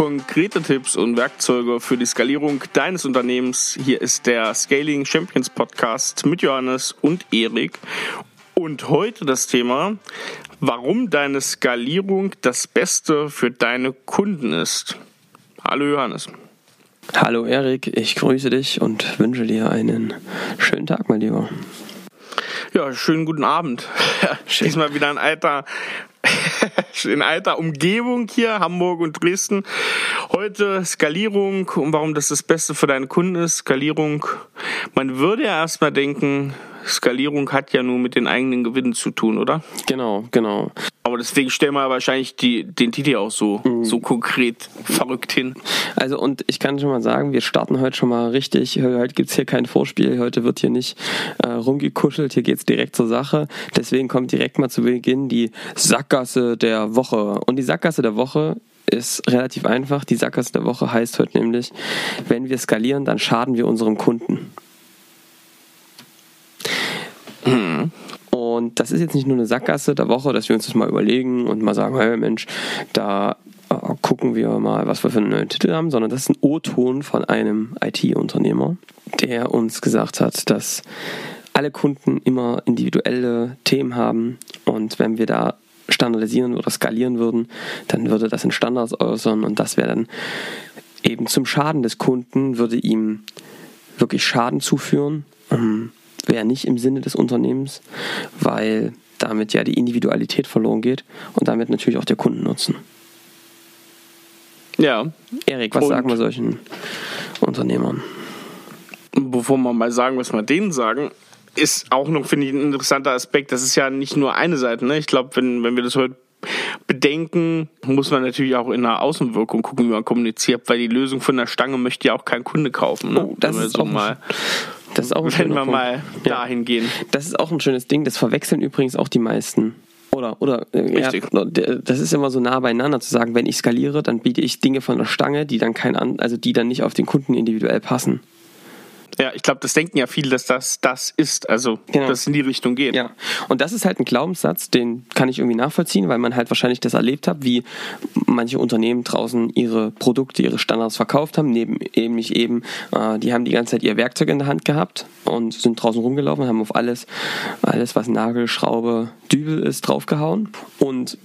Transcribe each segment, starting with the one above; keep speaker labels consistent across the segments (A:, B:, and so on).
A: konkrete Tipps und Werkzeuge für die Skalierung deines Unternehmens. Hier ist der Scaling Champions Podcast mit Johannes und Erik. Und heute das Thema, warum deine Skalierung das Beste für deine Kunden ist. Hallo Johannes.
B: Hallo Erik, ich grüße dich und wünsche dir einen schönen Tag, mein Lieber.
A: Ja, schönen guten Abend. Diesmal wieder ein alter in alter Umgebung hier, Hamburg und Dresden. Heute Skalierung und warum das das Beste für deine Kunden ist. Skalierung, man würde ja erstmal denken, Skalierung hat ja nur mit den eigenen Gewinnen zu tun, oder?
B: Genau, genau.
A: Aber deswegen stellen wir wahrscheinlich die, den Titel auch so, mhm. so konkret verrückt hin.
B: Also und ich kann schon mal sagen, wir starten heute schon mal richtig. Heute gibt es hier kein Vorspiel, heute wird hier nicht äh, rumgekuschelt, hier geht es direkt zur Sache. Deswegen kommt direkt mal zu Beginn die Sackgasse der Woche. Und die Sackgasse der Woche ist relativ einfach. Die Sackgasse der Woche heißt heute nämlich, wenn wir skalieren, dann schaden wir unserem Kunden. Mhm. Und das ist jetzt nicht nur eine Sackgasse der Woche, dass wir uns das mal überlegen und mal sagen, hey Mensch, da äh, gucken wir mal, was wir für einen neuen Titel haben, sondern das ist ein O-Ton von einem IT-Unternehmer, der uns gesagt hat, dass alle Kunden immer individuelle Themen haben und wenn wir da standardisieren oder skalieren würden, dann würde das in Standards äußern und das wäre dann eben zum Schaden des Kunden, würde ihm wirklich Schaden zuführen. Ähm, wäre nicht im Sinne des Unternehmens, weil damit ja die Individualität verloren geht und damit natürlich auch der Kundennutzen.
A: Ja.
B: Erik, was und sagen wir solchen Unternehmern?
A: Bevor wir mal sagen, was wir denen sagen, ist auch noch, finde ich, ein interessanter Aspekt. Das ist ja nicht nur eine Seite. Ne? Ich glaube, wenn, wenn wir das heute bedenken, muss man natürlich auch in der Außenwirkung gucken, wie man kommuniziert, weil die Lösung von der Stange möchte ja auch kein Kunde kaufen. Ne?
B: Oh, das ist so mal das ist auch ein
A: Wenn wir Punkt. mal dahin gehen.
B: Das ist auch ein schönes Ding. Das verwechseln übrigens auch die meisten. Oder, oder äh, Richtig. Ja, das ist immer so nah beieinander zu sagen, wenn ich skaliere, dann biete ich Dinge von der Stange, die dann kein also die dann nicht auf den Kunden individuell passen.
A: Ja, ich glaube, das denken ja viele, dass das das ist, also genau. dass es in die Richtung geht.
B: Ja, und das ist halt ein Glaubenssatz, den kann ich irgendwie nachvollziehen, weil man halt wahrscheinlich das erlebt hat, wie manche Unternehmen draußen ihre Produkte, ihre Standards verkauft haben, neben eben nicht eben, äh, die haben die ganze Zeit ihr Werkzeug in der Hand gehabt und sind draußen rumgelaufen und haben auf alles, alles was Nagel, Schraube, Dübel ist, draufgehauen und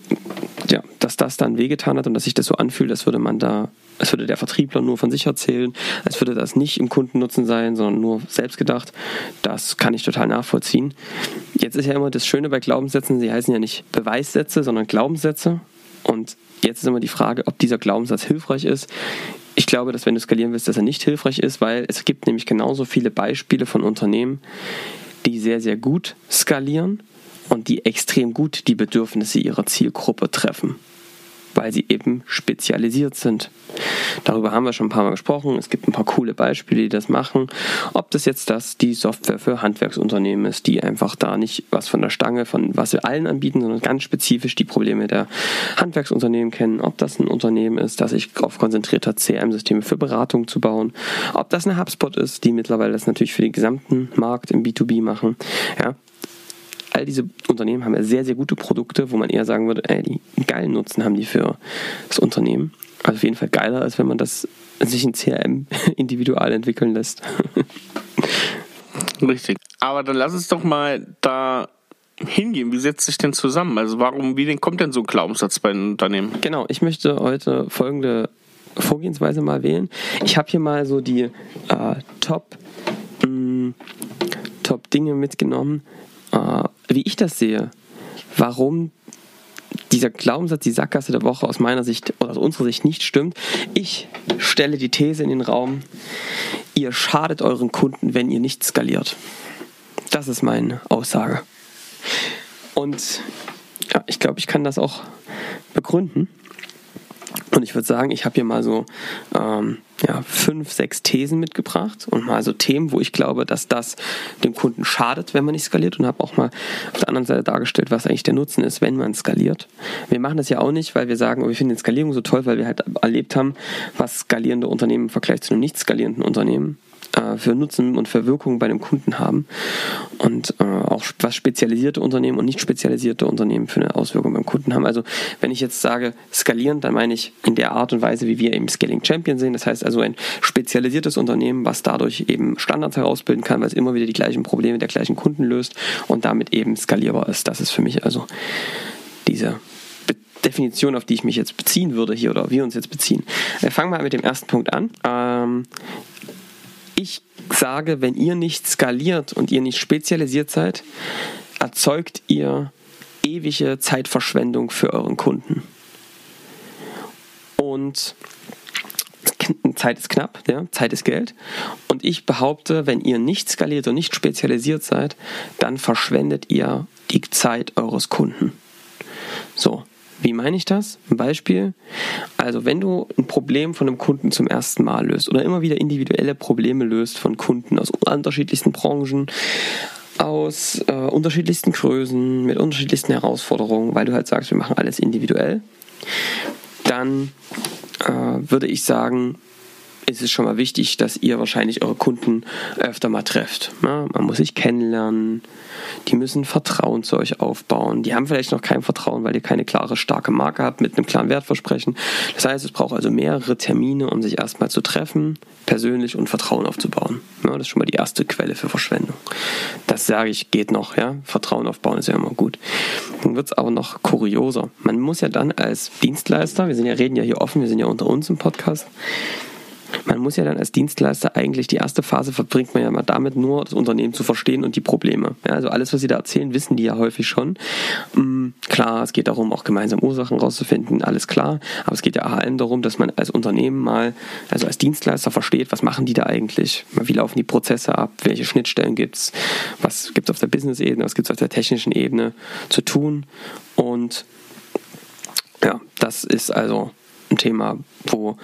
B: ja, dass das dann wehgetan hat und dass sich das so anfühlt, als würde man da, als würde der Vertriebler nur von sich erzählen, als würde das nicht im Kundennutzen sein, sondern nur selbst gedacht, das kann ich total nachvollziehen. Jetzt ist ja immer das Schöne bei Glaubenssätzen, sie heißen ja nicht Beweissätze, sondern Glaubenssätze. Und jetzt ist immer die Frage, ob dieser Glaubenssatz hilfreich ist. Ich glaube, dass wenn du skalieren willst, dass er nicht hilfreich ist, weil es gibt nämlich genauso viele Beispiele von Unternehmen, die sehr, sehr gut skalieren und die extrem gut die Bedürfnisse ihrer Zielgruppe treffen, weil sie eben spezialisiert sind. Darüber haben wir schon ein paar Mal gesprochen. Es gibt ein paar coole Beispiele, die das machen. Ob das jetzt das die Software für Handwerksunternehmen ist, die einfach da nicht was von der Stange, von was wir allen anbieten, sondern ganz spezifisch die Probleme der Handwerksunternehmen kennen. Ob das ein Unternehmen ist, das sich darauf konzentriert hat, CRM-Systeme für Beratung zu bauen. Ob das eine HubSpot ist, die mittlerweile das natürlich für den gesamten Markt im B2B machen. Ja, all diese Unternehmen haben ja sehr, sehr gute Produkte, wo man eher sagen würde, ey, die geilen Nutzen haben die für das Unternehmen. Also auf jeden Fall geiler, als wenn man das sich in CRM individual entwickeln lässt.
A: Richtig. Aber dann lass uns doch mal da hingehen. Wie setzt sich denn zusammen? Also warum, wie denn kommt denn so ein Glaubenssatz bei einem Unternehmen?
B: Genau, ich möchte heute folgende Vorgehensweise mal wählen. Ich habe hier mal so die äh, Top, mh, Top Dinge mitgenommen, wie ich das sehe, warum dieser Glaubenssatz, die Sackgasse der Woche aus meiner Sicht oder aus unserer Sicht nicht stimmt. Ich stelle die These in den Raum, ihr schadet euren Kunden, wenn ihr nicht skaliert. Das ist meine Aussage. Und ja, ich glaube, ich kann das auch begründen. Ich würde sagen, ich habe hier mal so ähm, ja, fünf, sechs Thesen mitgebracht und mal so Themen, wo ich glaube, dass das dem Kunden schadet, wenn man nicht skaliert und habe auch mal auf der anderen Seite dargestellt, was eigentlich der Nutzen ist, wenn man skaliert. Wir machen das ja auch nicht, weil wir sagen, oh, wir finden Skalierung so toll, weil wir halt erlebt haben, was skalierende Unternehmen im Vergleich zu einem nicht skalierenden Unternehmen äh, für Nutzen und für Wirkung bei dem Kunden haben. Und äh, auch was spezialisierte Unternehmen und nicht spezialisierte Unternehmen für eine Auswirkung beim Kunden haben. Also wenn ich jetzt sage skalieren, dann meine ich in der Art und Weise, wie wir eben Scaling Champion sehen. Das heißt also ein spezialisiertes Unternehmen, was dadurch eben Standards herausbilden kann, weil es immer wieder die gleichen Probleme der gleichen Kunden löst und damit eben skalierbar ist. Das ist für mich also diese Definition, auf die ich mich jetzt beziehen würde hier oder wir uns jetzt beziehen. Wir fangen mal mit dem ersten Punkt an. Ähm, sage, wenn ihr nicht skaliert und ihr nicht spezialisiert seid, erzeugt ihr ewige Zeitverschwendung für euren Kunden. Und Zeit ist knapp, ja, Zeit ist Geld. Und ich behaupte, wenn ihr nicht skaliert und nicht spezialisiert seid, dann verschwendet ihr die Zeit eures Kunden. So, wie meine ich das? Ein Beispiel. Also wenn du ein Problem von einem Kunden zum ersten Mal löst oder immer wieder individuelle Probleme löst von Kunden aus unterschiedlichsten Branchen, aus äh, unterschiedlichsten Größen, mit unterschiedlichsten Herausforderungen, weil du halt sagst, wir machen alles individuell, dann äh, würde ich sagen, ist es schon mal wichtig, dass ihr wahrscheinlich eure Kunden öfter mal trefft. Ja, man muss sich kennenlernen, die müssen Vertrauen zu euch aufbauen. Die haben vielleicht noch kein Vertrauen, weil ihr keine klare, starke Marke habt mit einem klaren Wertversprechen. Das heißt, es braucht also mehrere Termine, um sich erstmal zu treffen, persönlich und Vertrauen aufzubauen. Ja, das ist schon mal die erste Quelle für Verschwendung. Das sage ich, geht noch, ja. Vertrauen aufbauen ist ja immer gut. Dann wird es aber noch kurioser. Man muss ja dann als Dienstleister, wir sind ja, reden ja hier offen, wir sind ja unter uns im Podcast, man muss ja dann als Dienstleister eigentlich die erste Phase verbringt man ja mal damit, nur das Unternehmen zu verstehen und die Probleme. Ja, also alles, was sie da erzählen, wissen die ja häufig schon. Mhm, klar, es geht darum, auch gemeinsam Ursachen rauszufinden, alles klar. Aber es geht ja vor allem darum, dass man als Unternehmen mal, also als Dienstleister versteht, was machen die da eigentlich, wie laufen die Prozesse ab, welche Schnittstellen gibt es, was gibt es auf der Business-Ebene, was gibt es auf der technischen Ebene zu tun. Und ja, das ist also ein Thema, wo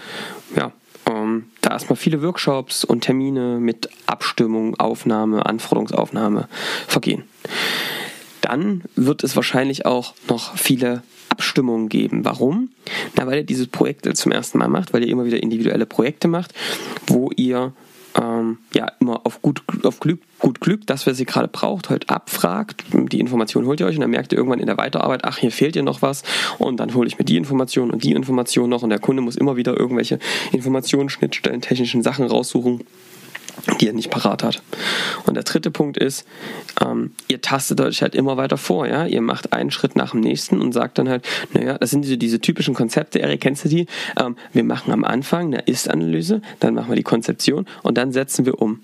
B: ja, ähm, da erstmal viele Workshops und Termine mit Abstimmung, Aufnahme, Anforderungsaufnahme vergehen. Dann wird es wahrscheinlich auch noch viele Abstimmungen geben. Warum? Na, weil ihr dieses Projekt zum ersten Mal macht, weil ihr immer wieder individuelle Projekte macht, wo ihr ähm, ja immer auf gut, auf Glück, gut Glück, das, was ihr gerade braucht, halt abfragt. Die Information holt ihr euch und dann merkt ihr irgendwann in der Weiterarbeit, ach, hier fehlt ihr noch was und dann hole ich mir die Information und die Information noch und der Kunde muss immer wieder irgendwelche Informationen, Schnittstellen, technischen Sachen raussuchen die er nicht parat hat. Und der dritte Punkt ist, ähm, ihr tastet euch halt immer weiter vor, ja. Ihr macht einen Schritt nach dem nächsten und sagt dann halt, naja, das sind diese, diese typischen Konzepte, Erik, kennst du die? Ähm, wir machen am Anfang eine Ist-Analyse, dann machen wir die Konzeption und dann setzen wir um.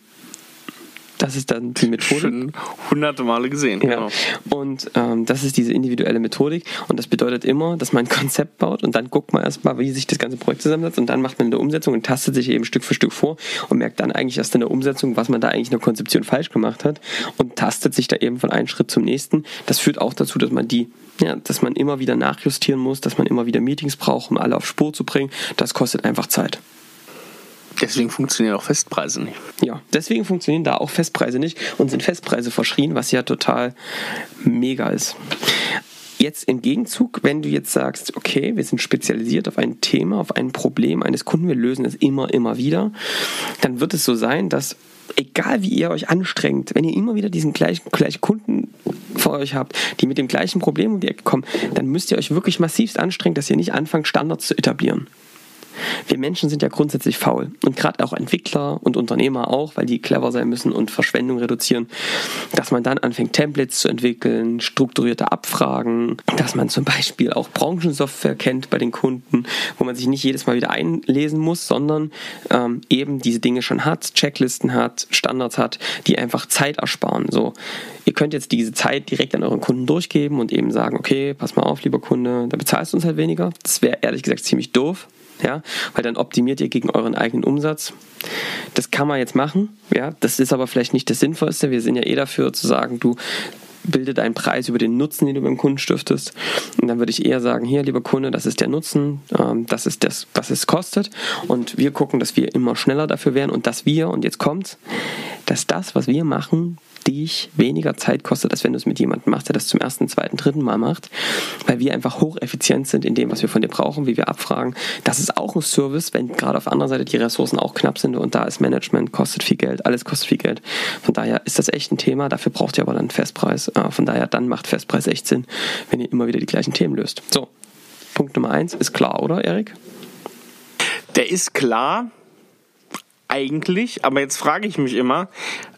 B: Das ist dann die Methode.
A: Schon hunderte Male gesehen.
B: Ja. Genau. Und ähm, das ist diese individuelle Methodik. Und das bedeutet immer, dass man ein Konzept baut und dann guckt man erstmal, wie sich das ganze Projekt zusammensetzt und dann macht man eine Umsetzung und tastet sich eben Stück für Stück vor und merkt dann eigentlich erst in der Umsetzung, was man da eigentlich in der Konzeption falsch gemacht hat und tastet sich da eben von einem Schritt zum nächsten. Das führt auch dazu, dass man die, ja, dass man immer wieder nachjustieren muss, dass man immer wieder Meetings braucht, um alle auf Spur zu bringen. Das kostet einfach Zeit.
A: Deswegen funktionieren auch Festpreise nicht.
B: Ja, deswegen funktionieren da auch Festpreise nicht und sind Festpreise verschrien, was ja total mega ist. Jetzt im Gegenzug, wenn du jetzt sagst, okay, wir sind spezialisiert auf ein Thema, auf ein Problem eines Kunden, wir lösen es immer, immer wieder, dann wird es so sein, dass egal wie ihr euch anstrengt, wenn ihr immer wieder diesen gleichen, gleichen Kunden vor euch habt, die mit dem gleichen Problem um die Ecke kommen, dann müsst ihr euch wirklich massivst anstrengen, dass ihr nicht anfangt, Standards zu etablieren. Wir Menschen sind ja grundsätzlich faul und gerade auch Entwickler und Unternehmer auch, weil die clever sein müssen und Verschwendung reduzieren, dass man dann anfängt, Templates zu entwickeln, strukturierte Abfragen, dass man zum Beispiel auch Branchensoftware kennt bei den Kunden, wo man sich nicht jedes Mal wieder einlesen muss, sondern ähm, eben diese Dinge schon hat, Checklisten hat, Standards hat, die einfach Zeit ersparen. So, ihr könnt jetzt diese Zeit direkt an euren Kunden durchgeben und eben sagen, okay, pass mal auf, lieber Kunde, da bezahlst du uns halt weniger. Das wäre ehrlich gesagt ziemlich doof ja, weil dann optimiert ihr gegen euren eigenen Umsatz. Das kann man jetzt machen, ja, das ist aber vielleicht nicht das Sinnvollste. Wir sind ja eh dafür zu sagen, du bildet einen Preis über den Nutzen, den du beim Kunden stiftest. Und dann würde ich eher sagen, hier, lieber Kunde, das ist der Nutzen, ähm, das ist das, was es kostet. Und wir gucken, dass wir immer schneller dafür werden und dass wir, und jetzt kommt's, dass das, was wir machen, dich weniger Zeit kostet, als wenn du es mit jemandem machst, der das zum ersten, zweiten, dritten Mal macht, weil wir einfach hocheffizient sind in dem, was wir von dir brauchen, wie wir abfragen. Das ist auch ein Service, wenn gerade auf der anderen Seite die Ressourcen auch knapp sind und da ist Management, kostet viel Geld, alles kostet viel Geld. Von daher ist das echt ein Thema, dafür braucht ihr aber dann Festpreis. Äh, von daher, dann macht Festpreis echt Sinn, wenn ihr immer wieder die gleichen Themen löst. So, Punkt Nummer eins ist klar, oder Erik?
A: Der ist klar, eigentlich, aber jetzt frage ich mich immer,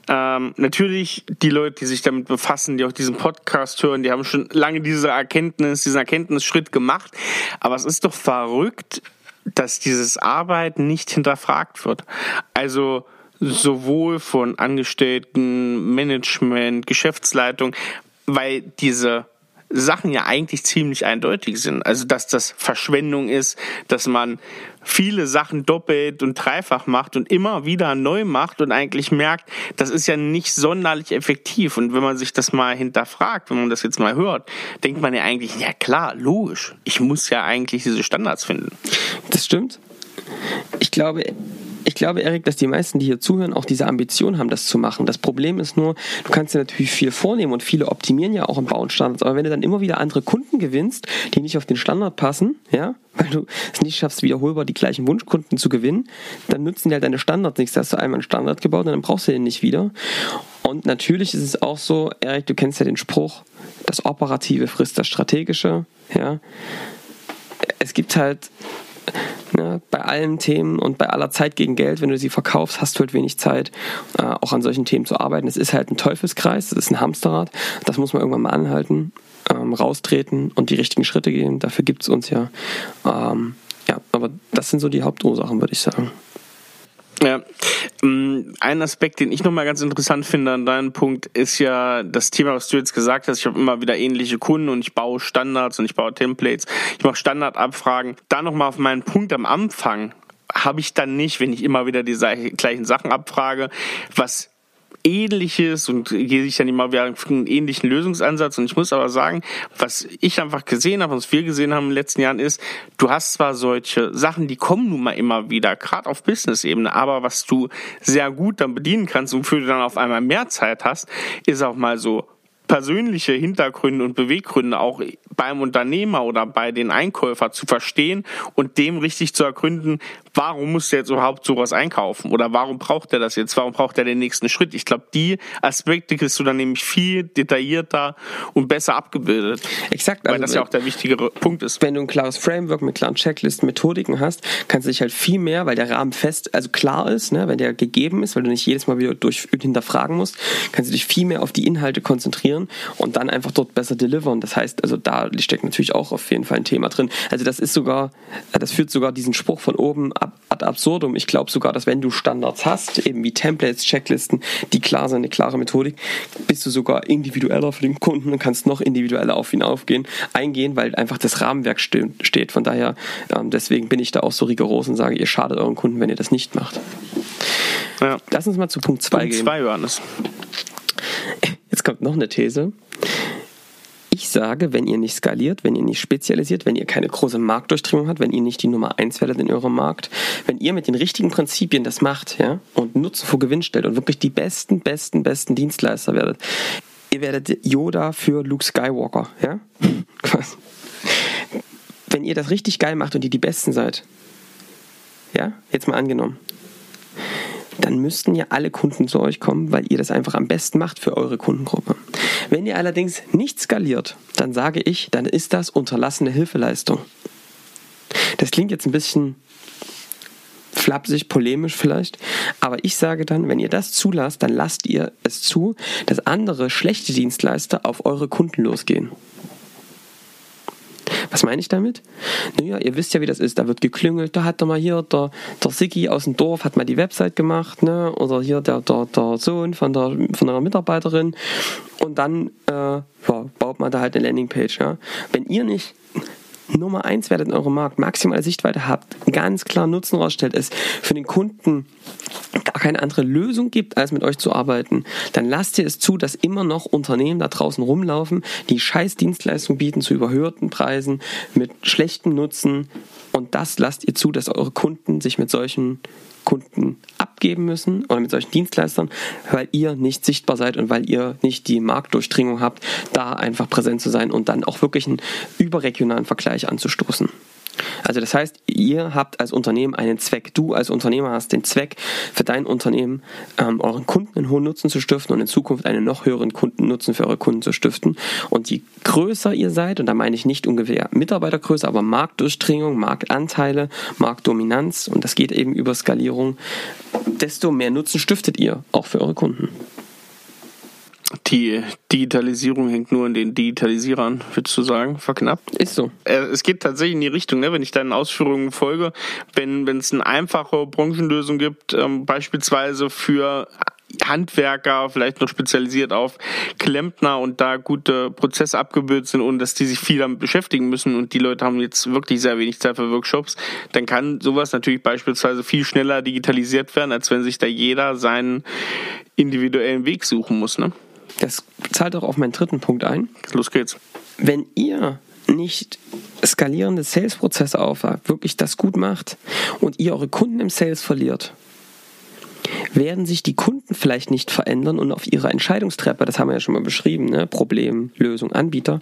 A: ähm, natürlich die Leute, die sich damit befassen, die auch diesen Podcast hören, die haben schon lange diese Erkenntnis, diesen Erkenntnisschritt gemacht, aber es ist doch verrückt, dass dieses Arbeiten nicht hinterfragt wird. Also sowohl von Angestellten, Management, Geschäftsleitung, weil diese Sachen ja eigentlich ziemlich eindeutig sind. Also dass das Verschwendung ist, dass man viele Sachen doppelt und dreifach macht und immer wieder neu macht und eigentlich merkt, das ist ja nicht sonderlich effektiv. Und wenn man sich das mal hinterfragt, wenn man das jetzt mal hört, denkt man ja eigentlich, ja klar, logisch, ich muss ja eigentlich diese Standards finden.
B: Das stimmt. Ich glaube, ich glaube, Erik, dass die meisten, die hier zuhören, auch diese Ambition haben, das zu machen. Das Problem ist nur, du kannst dir natürlich viel vornehmen und viele optimieren ja auch im Bau und Standards. Aber wenn du dann immer wieder andere Kunden gewinnst, die nicht auf den Standard passen, ja, weil du es nicht schaffst, wiederholbar die gleichen Wunschkunden zu gewinnen, dann nutzen die halt deine Standards nichts. Da hast du einmal einen Standard gebaut und dann brauchst du den nicht wieder. Und natürlich ist es auch so, Erik, du kennst ja den Spruch, das Operative frisst das Strategische, ja. Es gibt halt Ne, bei allen Themen und bei aller Zeit gegen Geld, wenn du sie verkaufst, hast du halt wenig Zeit, äh, auch an solchen Themen zu arbeiten. Es ist halt ein Teufelskreis, es ist ein Hamsterrad. Das muss man irgendwann mal anhalten, ähm, raustreten und die richtigen Schritte gehen. Dafür gibt es uns ja. Ähm, ja, aber das sind so die Hauptursachen, würde ich sagen.
A: Ja, ähm, ein Aspekt, den ich nochmal ganz interessant finde an deinem Punkt, ist ja das Thema, was du jetzt gesagt hast. Ich habe immer wieder ähnliche Kunden und ich baue Standards und ich baue Templates. Ich mache Standardabfragen. Da nochmal auf meinen Punkt am Anfang habe ich dann nicht, wenn ich immer wieder die gleichen Sachen abfrage, was ähnliches und gehe ich dann immer wieder einen ähnlichen Lösungsansatz. Und ich muss aber sagen, was ich einfach gesehen habe, was wir gesehen haben in den letzten Jahren ist, du hast zwar solche Sachen, die kommen nun mal immer wieder, gerade auf Business-Ebene, aber was du sehr gut dann bedienen kannst und für du dann auf einmal mehr Zeit hast, ist auch mal so persönliche Hintergründe und Beweggründe auch beim Unternehmer oder bei den Einkäufer zu verstehen und dem richtig zu ergründen, warum muss der jetzt überhaupt sowas einkaufen oder warum braucht er das jetzt, warum braucht er den nächsten Schritt. Ich glaube, die Aspekte kriegst du dann nämlich viel detaillierter und besser abgebildet.
B: Exakt.
A: Also weil das ja auch der wichtigere Punkt ist.
B: Wenn du ein klares Framework mit klaren Checklisten, Methodiken hast, kannst du dich halt viel mehr, weil der Rahmen fest, also klar ist, ne, wenn der gegeben ist, weil du nicht jedes Mal wieder durch hinterfragen musst, kannst du dich viel mehr auf die Inhalte konzentrieren und dann einfach dort besser delivern. Das heißt, also da steckt natürlich auch auf jeden Fall ein Thema drin. Also das ist sogar, das führt sogar diesen Spruch von oben ad absurdum. Ich glaube sogar, dass wenn du Standards hast, eben wie Templates, Checklisten, die klar sind, eine klare Methodik, bist du sogar individueller für den Kunden und kannst noch individueller auf ihn aufgehen, eingehen, weil einfach das Rahmenwerk steht. Von daher, ähm, deswegen bin ich da auch so rigoros und sage, ihr schadet euren Kunden, wenn ihr das nicht macht. Ja. Lass uns mal zu Punkt 2 gehen. Punkt 2, Johannes. Jetzt kommt noch eine These. Ich sage, wenn ihr nicht skaliert, wenn ihr nicht spezialisiert, wenn ihr keine große Marktdurchdringung habt, wenn ihr nicht die Nummer eins werdet in eurem Markt, wenn ihr mit den richtigen Prinzipien das macht, ja, und Nutzen vor Gewinn stellt und wirklich die besten, besten, besten Dienstleister werdet, ihr werdet Yoda für Luke Skywalker, ja? wenn ihr das richtig geil macht und ihr die Besten seid, ja, jetzt mal angenommen, dann müssten ja alle Kunden zu euch kommen, weil ihr das einfach am besten macht für eure Kundengruppe. Wenn ihr allerdings nicht skaliert, dann sage ich, dann ist das unterlassene Hilfeleistung. Das klingt jetzt ein bisschen flapsig, polemisch vielleicht, aber ich sage dann, wenn ihr das zulasst, dann lasst ihr es zu, dass andere schlechte Dienstleister auf eure Kunden losgehen. Was meine ich damit? Naja, ihr wisst ja, wie das ist. Da wird geklüngelt, da hat er mal hier, der, der Sigi aus dem Dorf hat mal die Website gemacht, ne? Oder hier der, der, der Sohn von der von einer Mitarbeiterin. Und dann äh, ja, baut man da halt eine Landingpage. Ja? Wenn ihr nicht Nummer eins werdet in eurem Markt, maximale Sichtweite habt, ganz klar Nutzen rausstellt, es für den Kunden gar keine andere Lösung gibt, als mit euch zu arbeiten, dann lasst ihr es zu, dass immer noch Unternehmen da draußen rumlaufen, die scheiß Dienstleistungen bieten zu überhöhten Preisen, mit schlechtem Nutzen. Und das lasst ihr zu, dass eure Kunden sich mit solchen Kunden abgeben müssen oder mit solchen Dienstleistern, weil ihr nicht sichtbar seid und weil ihr nicht die Marktdurchdringung habt, da einfach präsent zu sein und dann auch wirklich einen überregionalen Vergleich anzustoßen. Also das heißt, ihr habt als Unternehmen einen Zweck. Du als Unternehmer hast den Zweck, für dein Unternehmen ähm, euren Kunden einen hohen Nutzen zu stiften und in Zukunft einen noch höheren Kundennutzen für eure Kunden zu stiften. Und je größer ihr seid, und da meine ich nicht ungefähr Mitarbeitergröße, aber Marktdurchdringung, Marktanteile, Marktdominanz, und das geht eben über Skalierung, desto mehr Nutzen stiftet ihr auch für eure Kunden.
A: Die Digitalisierung hängt nur an den Digitalisierern, würdest du sagen, verknappt?
B: Ist so.
A: Äh, es geht tatsächlich in die Richtung, ne, wenn ich deinen Ausführungen folge, wenn wenn es eine einfache Branchenlösung gibt, ähm, beispielsweise für Handwerker, vielleicht noch spezialisiert auf Klempner und da gute Prozesse abgebildet sind, ohne dass die sich viel damit beschäftigen müssen und die Leute haben jetzt wirklich sehr wenig Zeit für Workshops, dann kann sowas natürlich beispielsweise viel schneller digitalisiert werden, als wenn sich da jeder seinen individuellen Weg suchen muss. Ne?
B: Das zahlt auch auf meinen dritten Punkt ein.
A: Los geht's.
B: Wenn ihr nicht skalierende Sales-Prozesse aufhabt, wirklich das gut macht und ihr eure Kunden im Sales verliert, werden sich die Kunden vielleicht nicht verändern und auf ihrer Entscheidungstreppe, das haben wir ja schon mal beschrieben, ne? Problem, Lösung, Anbieter,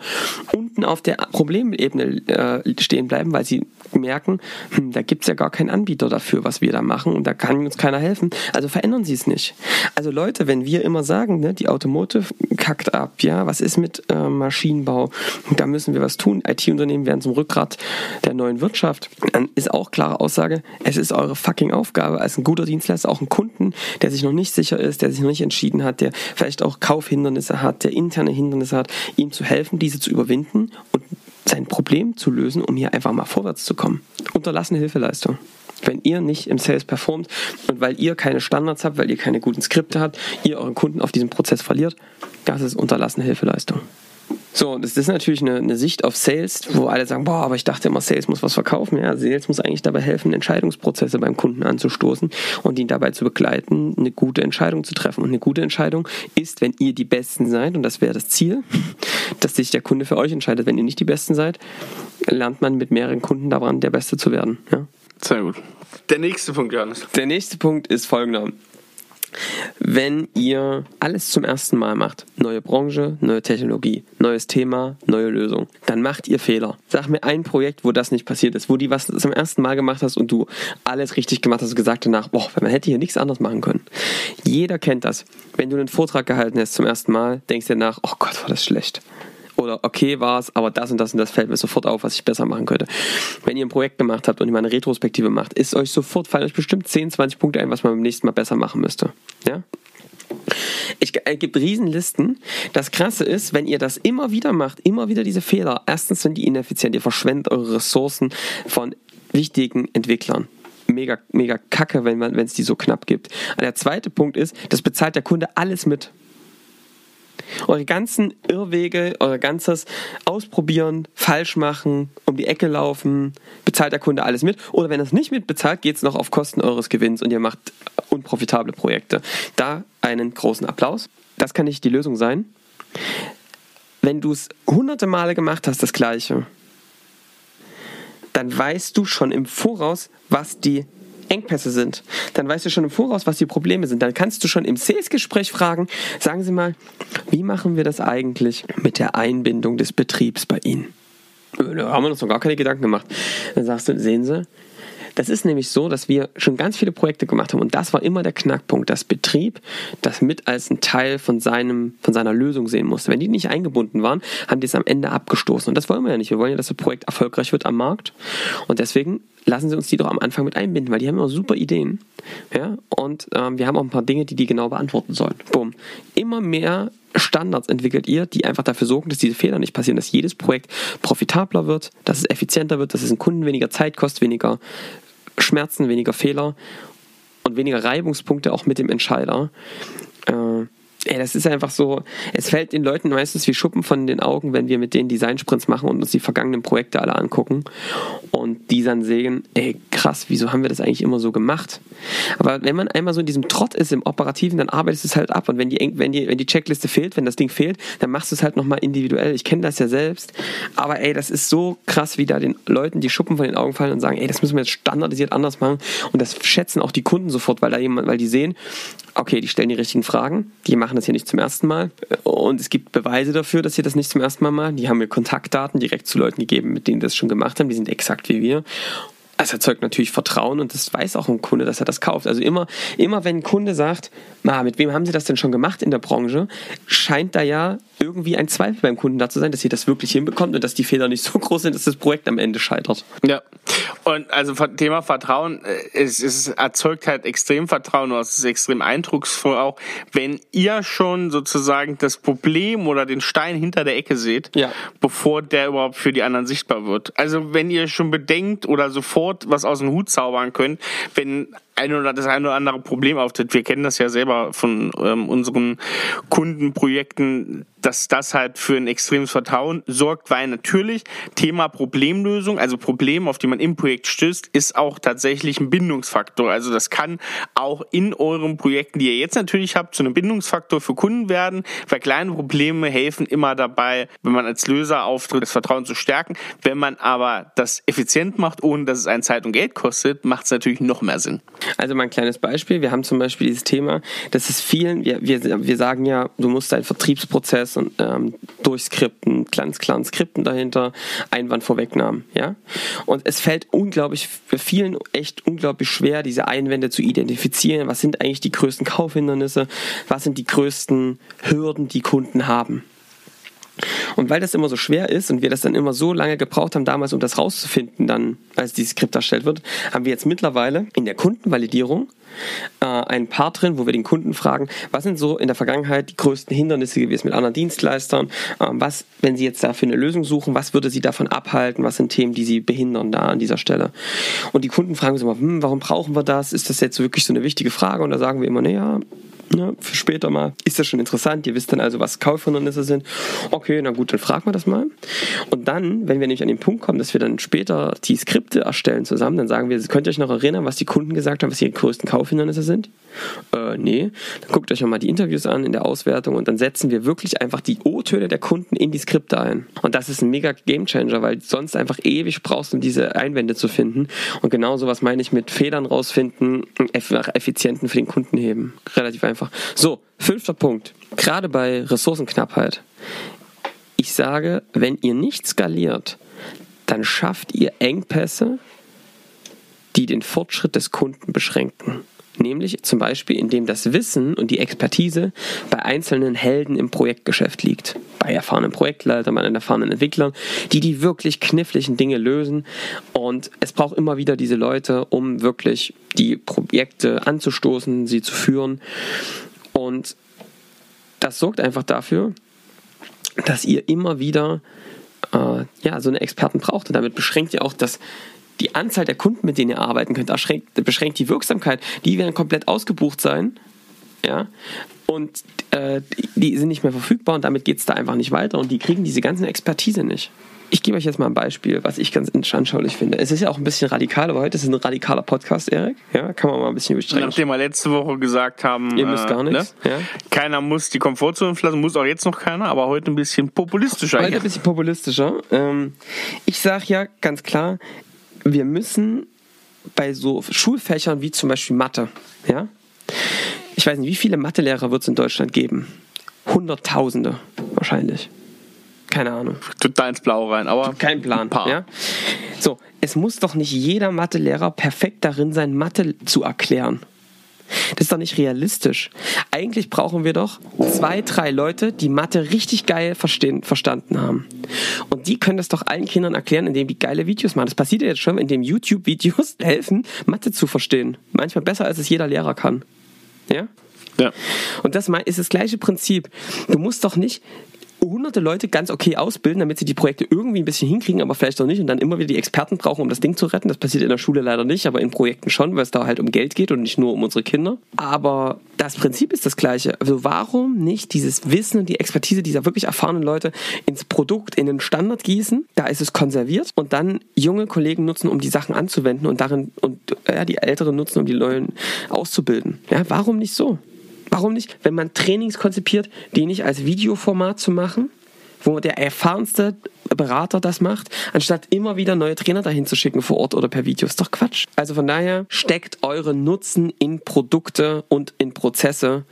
B: unten auf der Problemebene äh, stehen bleiben, weil sie merken, hm, da gibt's ja gar keinen Anbieter dafür, was wir da machen und da kann uns keiner helfen. Also verändern sie es nicht. Also Leute, wenn wir immer sagen, ne, die Automotive kackt ab, ja, was ist mit äh, Maschinenbau? Da müssen wir was tun. IT-Unternehmen werden zum Rückgrat der neuen Wirtschaft. Dann ist auch klare Aussage, es ist eure fucking Aufgabe als ein guter Dienstleister, auch einen Kunden, der sich noch nicht sicher ist, der sich noch nicht entschieden hat, der vielleicht auch Kaufhindernisse hat, der interne Hindernisse hat, ihm zu helfen, diese zu überwinden und sein Problem zu lösen, um hier einfach mal vorwärts zu kommen. Unterlassene Hilfeleistung. Wenn ihr nicht im Sales performt und weil ihr keine Standards habt, weil ihr keine guten Skripte habt, ihr euren Kunden auf diesem Prozess verliert, das ist unterlassene Hilfeleistung. So, das ist natürlich eine, eine, Sicht auf Sales, wo alle sagen, boah, aber ich dachte immer, Sales muss was verkaufen. Ja, Sales muss eigentlich dabei helfen, Entscheidungsprozesse beim Kunden anzustoßen und ihn dabei zu begleiten, eine gute Entscheidung zu treffen. Und eine gute Entscheidung ist, wenn ihr die Besten seid, und das wäre das Ziel, dass sich der Kunde für euch entscheidet. Wenn ihr nicht die Besten seid, lernt man mit mehreren Kunden daran, der Beste zu werden. Ja?
A: Sehr gut. Der nächste Punkt, Johannes.
B: Der nächste Punkt ist folgender. Wenn ihr alles zum ersten Mal macht, neue Branche, neue Technologie, neues Thema, neue Lösung, dann macht ihr Fehler. Sag mir ein Projekt, wo das nicht passiert ist, wo die was zum ersten Mal gemacht hast und du alles richtig gemacht hast und gesagt danach, boah, man hätte hier nichts anderes machen können. Jeder kennt das. Wenn du einen Vortrag gehalten hast zum ersten Mal, denkst du danach, oh Gott, war das schlecht oder okay war es, aber das und das und das fällt mir sofort auf, was ich besser machen könnte. Wenn ihr ein Projekt gemacht habt und ihr mal eine Retrospektive macht, ist euch sofort, fallen euch bestimmt 10, 20 Punkte ein, was man beim nächsten Mal besser machen müsste. Ja? Ich, es äh, gibt Riesenlisten. Das Krasse ist, wenn ihr das immer wieder macht, immer wieder diese Fehler, erstens sind die ineffizient, ihr verschwendet eure Ressourcen von wichtigen Entwicklern mega, mega kacke, wenn es die so knapp gibt. Und der zweite Punkt ist, das bezahlt der Kunde alles mit. Eure ganzen Irrwege, euer ganzes Ausprobieren, falsch machen, um die Ecke laufen, bezahlt der Kunde alles mit. Oder wenn er es nicht mitbezahlt, geht es noch auf Kosten eures Gewinns und ihr macht unprofitable Projekte. Da einen großen Applaus. Das kann nicht die Lösung sein. Wenn du es hunderte Male gemacht hast, das Gleiche, dann weißt du schon im Voraus, was die Engpässe sind, dann weißt du schon im Voraus, was die Probleme sind. Dann kannst du schon im Sales-Gespräch fragen, sagen Sie mal, wie machen wir das eigentlich mit der Einbindung des Betriebs bei Ihnen? Da haben wir uns noch gar keine Gedanken gemacht. Dann sagst du, sehen Sie, das ist nämlich so, dass wir schon ganz viele Projekte gemacht haben und das war immer der Knackpunkt, dass Betrieb das mit als ein Teil von, seinem, von seiner Lösung sehen musste. Wenn die nicht eingebunden waren, haben die es am Ende abgestoßen und das wollen wir ja nicht. Wir wollen ja, dass das Projekt erfolgreich wird am Markt und deswegen lassen Sie uns die doch am Anfang mit einbinden, weil die haben immer super Ideen. Ja? Und ähm, wir haben auch ein paar Dinge, die die genau beantworten sollen. Bumm. Immer mehr Standards entwickelt ihr, die einfach dafür sorgen, dass diese Fehler nicht passieren, dass jedes Projekt profitabler wird, dass es effizienter wird, dass es den Kunden weniger Zeit kostet, weniger Schmerzen, weniger Fehler und weniger Reibungspunkte auch mit dem Entscheider. Äh, ey, das ist einfach so, es fällt den Leuten meistens wie Schuppen von den Augen, wenn wir mit denen Designsprints machen und uns die vergangenen Projekte alle angucken und die dann sehen, ey, krass, wieso haben wir das eigentlich immer so gemacht? Aber wenn man einmal so in diesem Trott ist im Operativen, dann arbeitest du es halt ab und wenn die, wenn die, wenn die Checkliste fehlt, wenn das Ding fehlt, dann machst du es halt nochmal individuell. Ich kenne das ja selbst, aber ey, das ist so krass, wie da den Leuten die Schuppen von den Augen fallen und sagen, ey, das müssen wir jetzt standardisiert anders machen und das schätzen auch die Kunden sofort, weil da jemand, weil die sehen, okay, die stellen die richtigen Fragen, die machen das hier nicht zum ersten Mal und es gibt Beweise dafür, dass sie das nicht zum ersten Mal machen. Die haben mir Kontaktdaten direkt zu Leuten gegeben, mit denen das schon gemacht haben, die sind exakt wie wir es erzeugt natürlich Vertrauen und das weiß auch ein Kunde, dass er das kauft. Also immer, immer wenn ein Kunde sagt, Ma, mit wem haben Sie das denn schon gemacht in der Branche, scheint da ja irgendwie ein Zweifel beim Kunden da zu sein, dass sie das wirklich hinbekommt und dass die Fehler nicht so groß sind, dass das Projekt am Ende scheitert.
A: Ja. Und also Thema Vertrauen, äh, es, es erzeugt halt extrem Vertrauen, es ist extrem eindrucksvoll auch, wenn ihr schon sozusagen das Problem oder den Stein hinter der Ecke seht, ja. bevor der überhaupt für die anderen sichtbar wird. Also wenn ihr schon bedenkt oder sofort was aus dem Hut zaubern könnt, wenn ein oder das eine oder andere Problem auftritt. Wir kennen das ja selber von ähm, unseren Kundenprojekten, dass das halt für ein extremes Vertrauen sorgt, weil natürlich Thema Problemlösung, also Problem, auf die man im Projekt stößt, ist auch tatsächlich ein Bindungsfaktor. Also das kann auch in euren Projekten, die ihr jetzt natürlich habt, zu einem Bindungsfaktor für Kunden werden, weil kleine Probleme helfen immer dabei, wenn man als Löser auftritt, das Vertrauen zu stärken. Wenn man aber das effizient macht, ohne dass es einen Zeit und Geld kostet, macht es natürlich noch mehr Sinn.
B: Also mal ein kleines Beispiel. Wir haben zum Beispiel dieses Thema, das ist vielen, wir, wir, wir sagen ja, du musst deinen Vertriebsprozess und ähm, durchskripten, ganz klaren Skripten dahinter, Einwandvorwegnahmen, ja. Und es fällt unglaublich, für vielen echt unglaublich schwer, diese Einwände zu identifizieren. Was sind eigentlich die größten Kaufhindernisse? Was sind die größten Hürden, die Kunden haben? Und weil das immer so schwer ist und wir das dann immer so lange gebraucht haben damals, um das rauszufinden, dann, als dieses Skript erstellt wird, haben wir jetzt mittlerweile in der Kundenvalidierung äh, ein Part drin, wo wir den Kunden fragen, was sind so in der Vergangenheit die größten Hindernisse gewesen mit anderen Dienstleistern? Äh, was, wenn Sie jetzt dafür eine Lösung suchen, was würde Sie davon abhalten? Was sind Themen, die Sie behindern da an dieser Stelle? Und die Kunden fragen uns immer, hm, warum brauchen wir das? Ist das jetzt wirklich so eine wichtige Frage? Und da sagen wir immer, naja, ne, für später mal. Ist das schon interessant? Ihr wisst dann also, was Kaufhindernisse sind. Okay, na gut, dann fragen wir das mal. Und dann, wenn wir nämlich an den Punkt kommen, dass wir dann später die Skripte erstellen zusammen, dann sagen wir, könnt ihr euch noch erinnern, was die Kunden gesagt haben, was ihre größten Kaufhindernisse sind? Äh, nee. Dann guckt euch nochmal die Interviews an in der Auswertung und dann setzen wir wirklich einfach die O-Töne der Kunden in die Skripte ein. Und das ist ein mega Gamechanger, weil sonst einfach ewig brauchst, um diese Einwände zu finden. Und genau sowas meine ich mit Federn rausfinden, effizienten für den Kunden heben. Relativ einfach einfach. So, fünfter Punkt. Gerade bei Ressourcenknappheit. Ich sage, wenn ihr nicht skaliert, dann schafft ihr Engpässe, die den Fortschritt des Kunden beschränken. Nämlich zum Beispiel, indem das Wissen und die Expertise bei einzelnen Helden im Projektgeschäft liegt. Bei erfahrenen Projektleitern, bei erfahrenen Entwicklern, die die wirklich kniffligen Dinge lösen. Und es braucht immer wieder diese Leute, um wirklich die Projekte anzustoßen, sie zu führen. Und das sorgt einfach dafür, dass ihr immer wieder äh, ja, so eine Experten braucht. Und damit beschränkt ihr auch das die Anzahl der Kunden, mit denen ihr arbeiten könnt, beschränkt die Wirksamkeit. Die werden komplett ausgebucht sein. Ja, und äh, die sind nicht mehr verfügbar und damit geht es da einfach nicht weiter und die kriegen diese ganze Expertise nicht. Ich gebe euch jetzt mal ein Beispiel, was ich ganz anschaulich finde. Es ist ja auch ein bisschen radikal, aber heute ist es ein radikaler Podcast, Erik. Ja, kann man mal ein bisschen überstrecken.
A: Nachdem wir letzte Woche gesagt haben,
B: ihr müsst gar äh, nichts.
A: Ne? Ja. Keiner muss die Komfortzone verlassen, muss auch jetzt noch keiner, aber heute ein bisschen populistischer.
B: Heute ein bisschen populistischer. Ähm, ich sage ja ganz klar, wir müssen bei so Schulfächern wie zum Beispiel Mathe, ja, ich weiß nicht, wie viele Mathelehrer wird es in Deutschland geben? Hunderttausende wahrscheinlich. Keine Ahnung.
A: Total ins Blaue rein, aber.
B: Kein Plan. Ja? So, es muss doch nicht jeder Mathelehrer perfekt darin sein, Mathe zu erklären. Das ist doch nicht realistisch. Eigentlich brauchen wir doch zwei, drei Leute, die Mathe richtig geil verstehen, verstanden haben. Und die können das doch allen Kindern erklären, indem die geile Videos machen. Das passiert ja jetzt schon, indem YouTube-Videos helfen, Mathe zu verstehen. Manchmal besser, als es jeder Lehrer kann. Ja?
A: Ja.
B: Und das ist das gleiche Prinzip. Du musst doch nicht hunderte Leute ganz okay ausbilden, damit sie die Projekte irgendwie ein bisschen hinkriegen, aber vielleicht auch nicht und dann immer wieder die Experten brauchen, um das Ding zu retten. Das passiert in der Schule leider nicht, aber in Projekten schon, weil es da halt um Geld geht und nicht nur um unsere Kinder. Aber das Prinzip ist das gleiche. Also warum nicht dieses Wissen und die Expertise dieser wirklich erfahrenen Leute ins Produkt, in den Standard gießen? Da ist es konserviert und dann junge Kollegen nutzen, um die Sachen anzuwenden und darin und ja, die Älteren nutzen, um die neuen auszubilden. Ja, warum nicht so? Warum nicht, wenn man Trainings konzipiert, die nicht als Videoformat zu machen, wo der erfahrenste Berater das macht, anstatt immer wieder neue Trainer dahin zu schicken vor Ort oder per Video. Ist doch Quatsch. Also von daher steckt euren Nutzen in Produkte und in Prozesse,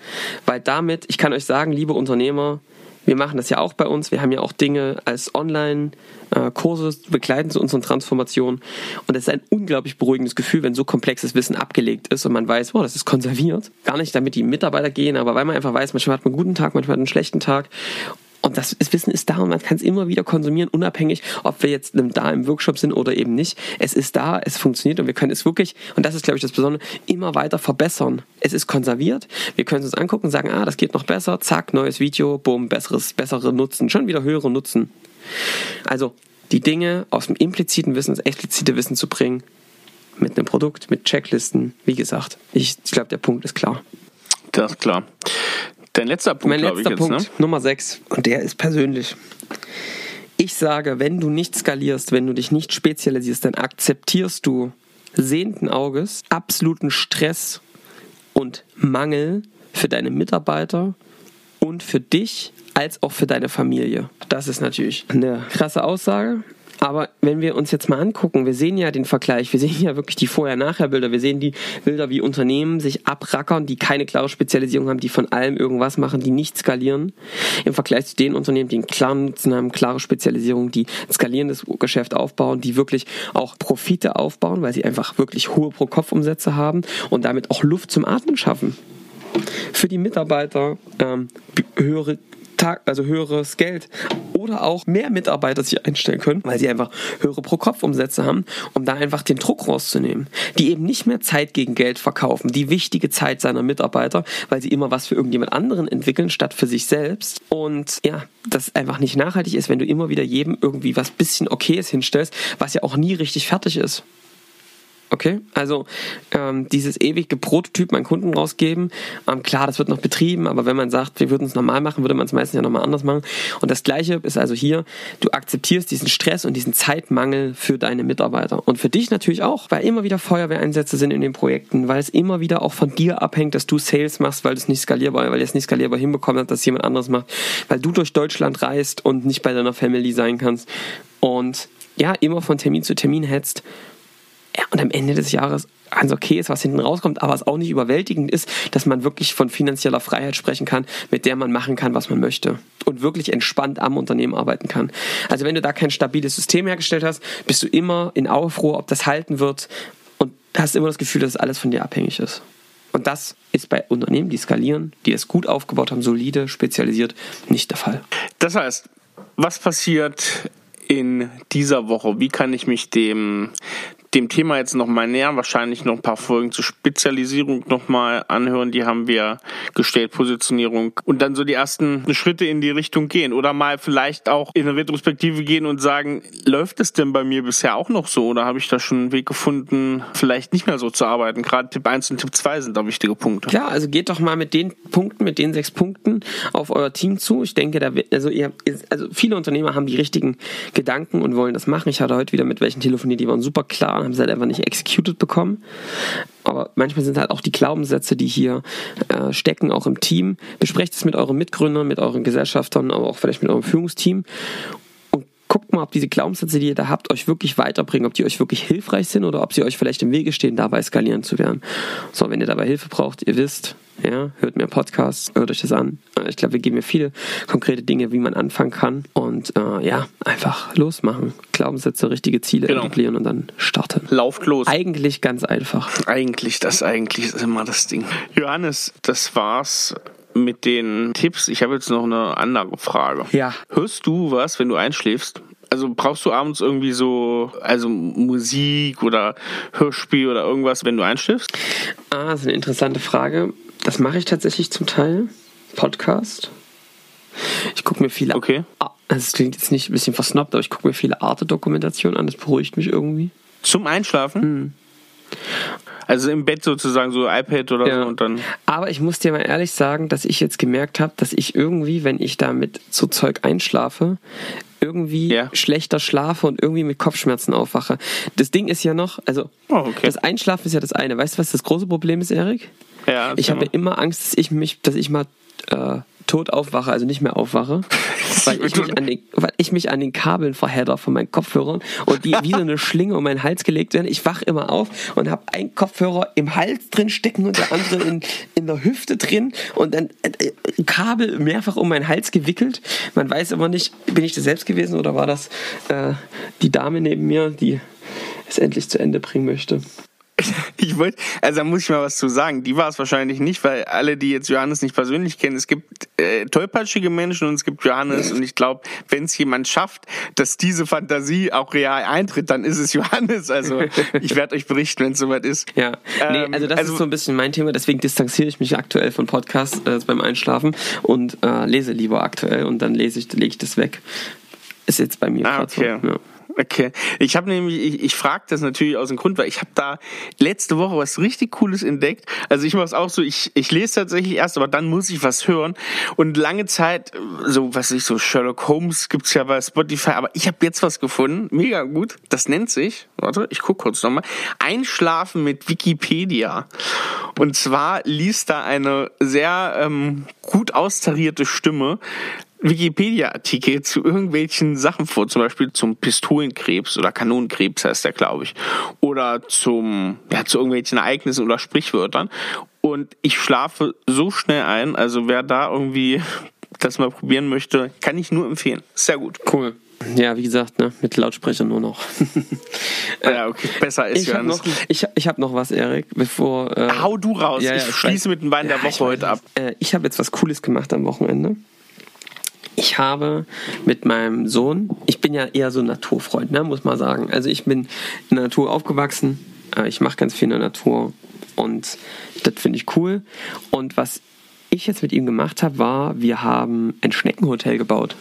B: weil damit, ich kann euch sagen, liebe Unternehmer, wir machen das ja auch bei uns. Wir haben ja auch Dinge als Online-Kurse begleiten zu unseren Transformationen. Und es ist ein unglaublich beruhigendes Gefühl, wenn so komplexes Wissen abgelegt ist und man weiß, wow, das ist konserviert. Gar nicht, damit die Mitarbeiter gehen, aber weil man einfach weiß, manchmal hat man einen guten Tag, manchmal hat man einen schlechten Tag. Und das Wissen ist da und man kann es immer wieder konsumieren, unabhängig, ob wir jetzt da im Workshop sind oder eben nicht. Es ist da, es funktioniert und wir können es wirklich, und das ist, glaube ich, das Besondere, immer weiter verbessern. Es ist konserviert, wir können es uns angucken, sagen, ah, das geht noch besser, zack, neues Video, boom, besseres, bessere Nutzen, schon wieder höhere Nutzen. Also, die Dinge aus dem impliziten Wissen ins explizite Wissen zu bringen, mit einem Produkt, mit Checklisten, wie gesagt, ich, ich glaube, der Punkt ist klar.
A: Das ist klar. Dein letzter Punkt,
B: Mein letzter
A: ich
B: Punkt,
A: jetzt, ne?
B: Nummer 6, und der ist persönlich. Ich sage, wenn du nicht skalierst, wenn du dich nicht spezialisierst, dann akzeptierst du sehenden Auges absoluten Stress und Mangel für deine Mitarbeiter und für dich als auch für deine Familie. Das ist natürlich eine krasse Aussage. Aber wenn wir uns jetzt mal angucken, wir sehen ja den Vergleich, wir sehen ja wirklich die Vorher-Nachher-Bilder, wir sehen die Bilder, wie Unternehmen sich abrackern, die keine klare Spezialisierung haben, die von allem irgendwas machen, die nicht skalieren, im Vergleich zu den Unternehmen, die einen klaren Nutzen haben, klare Spezialisierung, die skalierendes Geschäft aufbauen, die wirklich auch Profite aufbauen, weil sie einfach wirklich hohe Pro-Kopf-Umsätze haben und damit auch Luft zum Atmen schaffen. Für die Mitarbeiter ähm, höhere Tag, also höheres Geld oder auch mehr Mitarbeiter sich einstellen können, weil sie einfach höhere Pro-Kopf-Umsätze haben, um da einfach den Druck rauszunehmen. Die eben nicht mehr Zeit gegen Geld verkaufen, die wichtige Zeit seiner Mitarbeiter, weil sie immer was für irgendjemand anderen entwickeln, statt für sich selbst. Und ja, das einfach nicht nachhaltig ist, wenn du immer wieder jedem irgendwie was bisschen Okayes hinstellst, was ja auch nie richtig fertig ist. Okay, also ähm, dieses ewige Prototyp meinen Kunden rausgeben, ähm, klar, das wird noch betrieben, aber wenn man sagt, wir würden es normal machen, würde man es meistens ja nochmal anders machen. Und das Gleiche ist also hier, du akzeptierst diesen Stress und diesen Zeitmangel für deine Mitarbeiter. Und für dich natürlich auch, weil immer wieder Feuerwehreinsätze sind in den Projekten, weil es immer wieder auch von dir abhängt, dass du Sales machst, weil du es nicht skalierbar, weil es nicht skalierbar hinbekommen habt, dass jemand anderes macht, weil du durch Deutschland reist und nicht bei deiner Family sein kannst. Und ja, immer von Termin zu Termin hetzt und am Ende des Jahres ganz okay ist, was hinten rauskommt, aber es auch nicht überwältigend ist, dass man wirklich von finanzieller Freiheit sprechen kann, mit der man machen kann, was man möchte und wirklich entspannt am Unternehmen arbeiten kann. Also wenn du da kein stabiles System hergestellt hast, bist du immer in Aufruhr, ob das halten wird und hast immer das Gefühl, dass alles von dir abhängig ist. Und das ist bei Unternehmen, die skalieren, die es gut aufgebaut haben, solide, spezialisiert, nicht der Fall.
A: Das heißt, was passiert in dieser Woche? Wie kann ich mich dem dem Thema jetzt nochmal näher, wahrscheinlich noch ein paar Folgen zur Spezialisierung nochmal anhören. Die haben wir gestellt, Positionierung und dann so die ersten Schritte in die Richtung gehen oder mal vielleicht auch in eine Retrospektive gehen und sagen, läuft es denn bei mir bisher auch noch so oder habe ich da schon einen Weg gefunden, vielleicht nicht mehr so zu arbeiten? Gerade Tipp 1 und Tipp 2 sind da wichtige Punkte.
B: Klar, also geht doch mal mit den Punkten, mit den sechs Punkten auf euer Team zu. Ich denke, da wird, also ihr, also viele Unternehmer haben die richtigen Gedanken und wollen das machen. Ich hatte heute wieder mit welchen telefoniert, die waren super klar haben sie halt einfach nicht executed bekommen. Aber manchmal sind halt auch die Glaubenssätze, die hier äh, stecken, auch im Team. Besprecht es mit euren Mitgründern, mit euren Gesellschaftern, aber auch vielleicht mit eurem Führungsteam und guckt mal, ob diese Glaubenssätze, die ihr da habt, euch wirklich weiterbringen, ob die euch wirklich hilfreich sind oder ob sie euch vielleicht im Wege stehen, dabei skalieren zu werden. So, wenn ihr dabei Hilfe braucht, ihr wisst, ja, hört mir Podcasts, hört euch das an. Ich glaube, wir geben mir viele konkrete Dinge, wie man anfangen kann. Und äh, ja, einfach losmachen. Glaubenssätze, richtige Ziele
A: Genau.
B: etablieren und dann starten.
A: Lauft los.
B: Eigentlich ganz einfach.
A: Eigentlich, das eigentlich ist immer das Ding. Johannes, das war's mit den Tipps. Ich habe jetzt noch eine andere Frage.
B: Ja.
A: Hörst du was, wenn du einschläfst? Also brauchst du abends irgendwie so, also Musik oder Hörspiel oder irgendwas, wenn du einschläfst?
B: Ah, das ist eine interessante Frage. Das mache ich tatsächlich zum Teil. Podcast. Ich gucke mir viele.
A: Okay.
B: Ah, Das klingt jetzt nicht ein bisschen versnobbt, aber ich gucke mir viele Arte-Dokumentationen an. Das beruhigt mich irgendwie.
A: Zum Einschlafen? Also im Bett sozusagen, so iPad oder
B: Ja.
A: so und dann.
B: Aber ich muss dir mal ehrlich sagen, dass ich jetzt gemerkt habe, dass ich irgendwie, wenn ich da mit so Zeug einschlafe, irgendwie
A: Ja.
B: schlechter schlafe und irgendwie mit Kopfschmerzen aufwache. Das Ding ist ja noch, also
A: Oh, okay.
B: das Einschlafen ist ja das eine. Weißt du, was das große Problem ist, Erik?
A: Ja,
B: Ich habe immer Angst, dass ich mich, dass ich mal äh, tot aufwache, also nicht mehr aufwache, weil ich, mich an den, weil ich mich an den Kabeln verhedder von meinen Kopfhörern und die wie so eine Schlinge um meinen Hals gelegt werden. Ich wache immer auf und habe einen Kopfhörer im Hals drin stecken und der andere in, in der Hüfte drin und dann äh, äh, Kabel mehrfach um meinen Hals gewickelt. Man weiß immer nicht, bin ich das selbst gewesen oder war das äh, die Dame neben mir, die es endlich zu Ende bringen möchte.
A: Ich wollte, also da muss ich mal was zu sagen. Die war es wahrscheinlich nicht, weil alle, die jetzt Johannes nicht persönlich kennen, es gibt äh, tollpatschige Menschen und es gibt Johannes und ich glaube, wenn es jemand schafft, dass diese Fantasie auch real eintritt, dann ist es Johannes. Also ich werde euch berichten, wenn es soweit ist.
B: Ja, nee,
A: Ähm,
B: also das
A: also-
B: ist so ein bisschen mein Thema, deswegen distanziere ich mich aktuell von Podcasts äh, beim Einschlafen und äh, lese lieber aktuell und dann lese ich, lege ich das weg. Ist jetzt bei mir
A: Ah, okay.
B: Ja.
A: Okay. Ich habe nämlich, ich, ich frage das natürlich aus dem Grund, weil ich habe da letzte Woche was richtig Cooles entdeckt. Also ich mache es auch so, ich, ich lese tatsächlich erst, aber dann muss ich was hören. Und lange Zeit, so was ich so, Sherlock Holmes gibt's ja bei Spotify, aber ich habe jetzt was gefunden, mega gut. Das nennt sich, warte, ich guck kurz nochmal, Einschlafen mit Wikipedia. Und zwar liest da eine sehr ähm, gut austarierte Stimme Wikipedia-Artikel zu irgendwelchen Sachen vor, zum Beispiel zum Pistolenkrebs oder Kanonenkrebs heißt der, glaube ich, oder zum, ja, zu irgendwelchen Ereignissen oder Sprichwörtern. Und ich schlafe so schnell ein, also wer da irgendwie das mal probieren möchte, kann ich nur empfehlen. Sehr gut.
B: Cool. Ja, wie gesagt, ne, mit Lautsprecher nur noch.
A: Ja, okay, besser ist
B: ich habe
A: Johannes.
B: noch, ich, ich hab noch was, Erik, bevor. Äh,
A: Hau du raus.
B: Ja, ja,
A: ich schließe mit dem Wein der
B: Ja,
A: Woche
B: ich weiß.
A: heute ab.
B: Äh, ich habe jetzt was Cooles gemacht am Wochenende. Ich habe mit meinem Sohn, ich bin ja eher so ein Naturfreund, ne, muss man sagen. Also ich bin in der Natur aufgewachsen, äh, ich mache ganz viel in der Natur und das finde ich cool. Und was ich jetzt mit ihm gemacht habe, war, wir haben ein Schneckenhotel gebaut.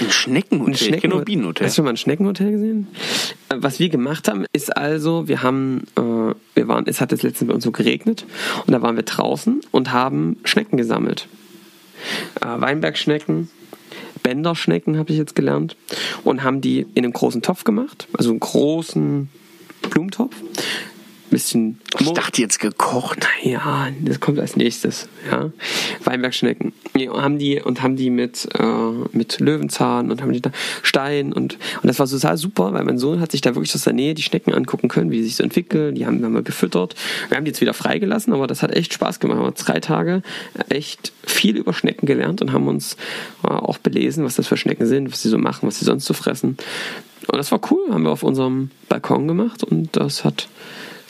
A: Ein Schneckenhotel.
B: Ein
A: Ich kenne nur Bienenhotel.
B: Hast du schon mal ein Schneckenhotel gesehen? Äh, Was wir gemacht haben, ist also, wir haben, äh, wir waren, es hat jetzt letztens bei uns so geregnet und da waren wir draußen und haben Schnecken gesammelt. Äh, Weinbergschnecken, Bänderschnecken habe ich jetzt gelernt und haben die in einem großen Topf gemacht, also einen großen Blumentopf. Bisschen
A: Ich dachte jetzt gekocht.
B: ja, das kommt als nächstes. Ja, Weinbergschnecken. Ja, und haben die und haben die mit äh, mit Löwenzahn und haben die da Stein und und das war total super, weil mein Sohn hat sich da wirklich aus der Nähe die Schnecken angucken können, wie die sich so entwickeln. Die haben, wir gefüttert. Wir haben die jetzt wieder freigelassen, aber das hat echt Spaß gemacht. Wir haben drei Tage echt viel über Schnecken gelernt und haben uns äh, auch belesen, was das für Schnecken sind, was sie so machen, was sie sonst so fressen. Und das war cool, haben wir auf unserem Balkon gemacht und das hat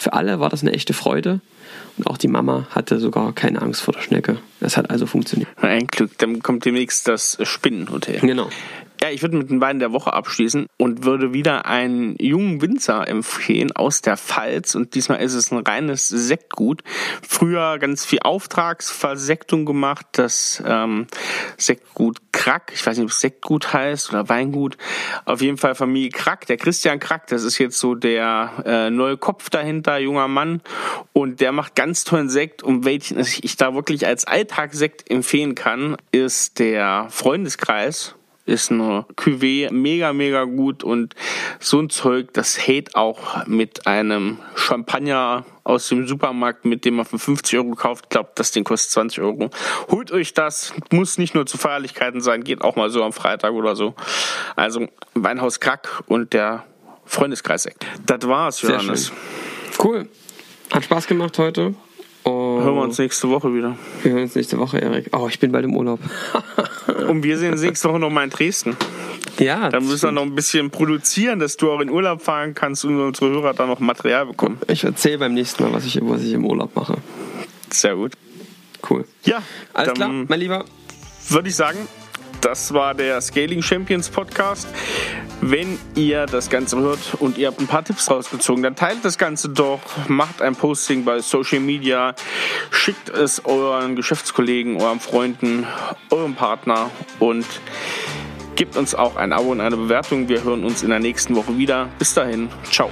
B: für alle war das eine echte Freude. Und auch die Mama hatte sogar keine Angst vor der Schnecke. Das hat also funktioniert.
A: Ein Glück, dann kommt demnächst das Spinnenhotel.
B: Genau.
A: Ja, ich würde mit den Wein der Woche abschließen und würde wieder einen jungen Winzer empfehlen aus der Pfalz. Und diesmal ist es ein reines Sektgut. Früher ganz viel Auftragsversektung gemacht. Das ähm, Sektgut Krack, ich weiß nicht, ob es Sektgut heißt oder Weingut. Auf jeden Fall Familie Krack. Der Christian Krack, das ist jetzt so der äh, neue Kopf dahinter, junger Mann. Und der macht ganz tollen Sekt. Und welchen ich da wirklich als Alltagssekt empfehlen kann, ist der Freundeskreis ist eine Cuvée mega, mega gut und so ein Zeug, das hält auch mit einem Champagner aus dem Supermarkt, mit dem man für 50 Euro kauft, glaubt, das Ding kostet 20 Euro. Holt euch das, muss nicht nur zu Feierlichkeiten sein, geht auch mal so am Freitag oder so. Also Weinhaus Krack und der Freundeskreis. Das war's,
B: Sehr
A: Johannes.
B: schön. Cool. Hat Spaß gemacht heute.
A: Hören wir uns nächste Woche wieder.
B: wir hören uns nächste Woche, Erik. Oh, ich bin bald im Urlaub.
A: Und wir sehen uns nächste Woche noch mal in Dresden.
B: ja,
A: Da müssen wir noch ein bisschen produzieren, dass du auch in Urlaub fahren kannst und unsere Hörer da noch Material bekommen.
B: ich erzähle beim nächsten Mal, was ich, was ich im Urlaub mache.
A: Sehr gut.
B: Cool.
A: Ja,
B: Alles klar,
A: dann
B: mein Lieber.
A: würde ich sagen, das war der Scaling Champions Podcast. Wenn ihr das Ganze hört und ihr habt ein paar Tipps rausgezogen, dann teilt das Ganze doch, macht ein Posting bei Social Media, schickt es euren Geschäftskollegen, euren Freunden, eurem Partner und gebt uns auch ein Abo und eine Bewertung. Wir hören uns in der nächsten Woche wieder. Bis dahin, ciao.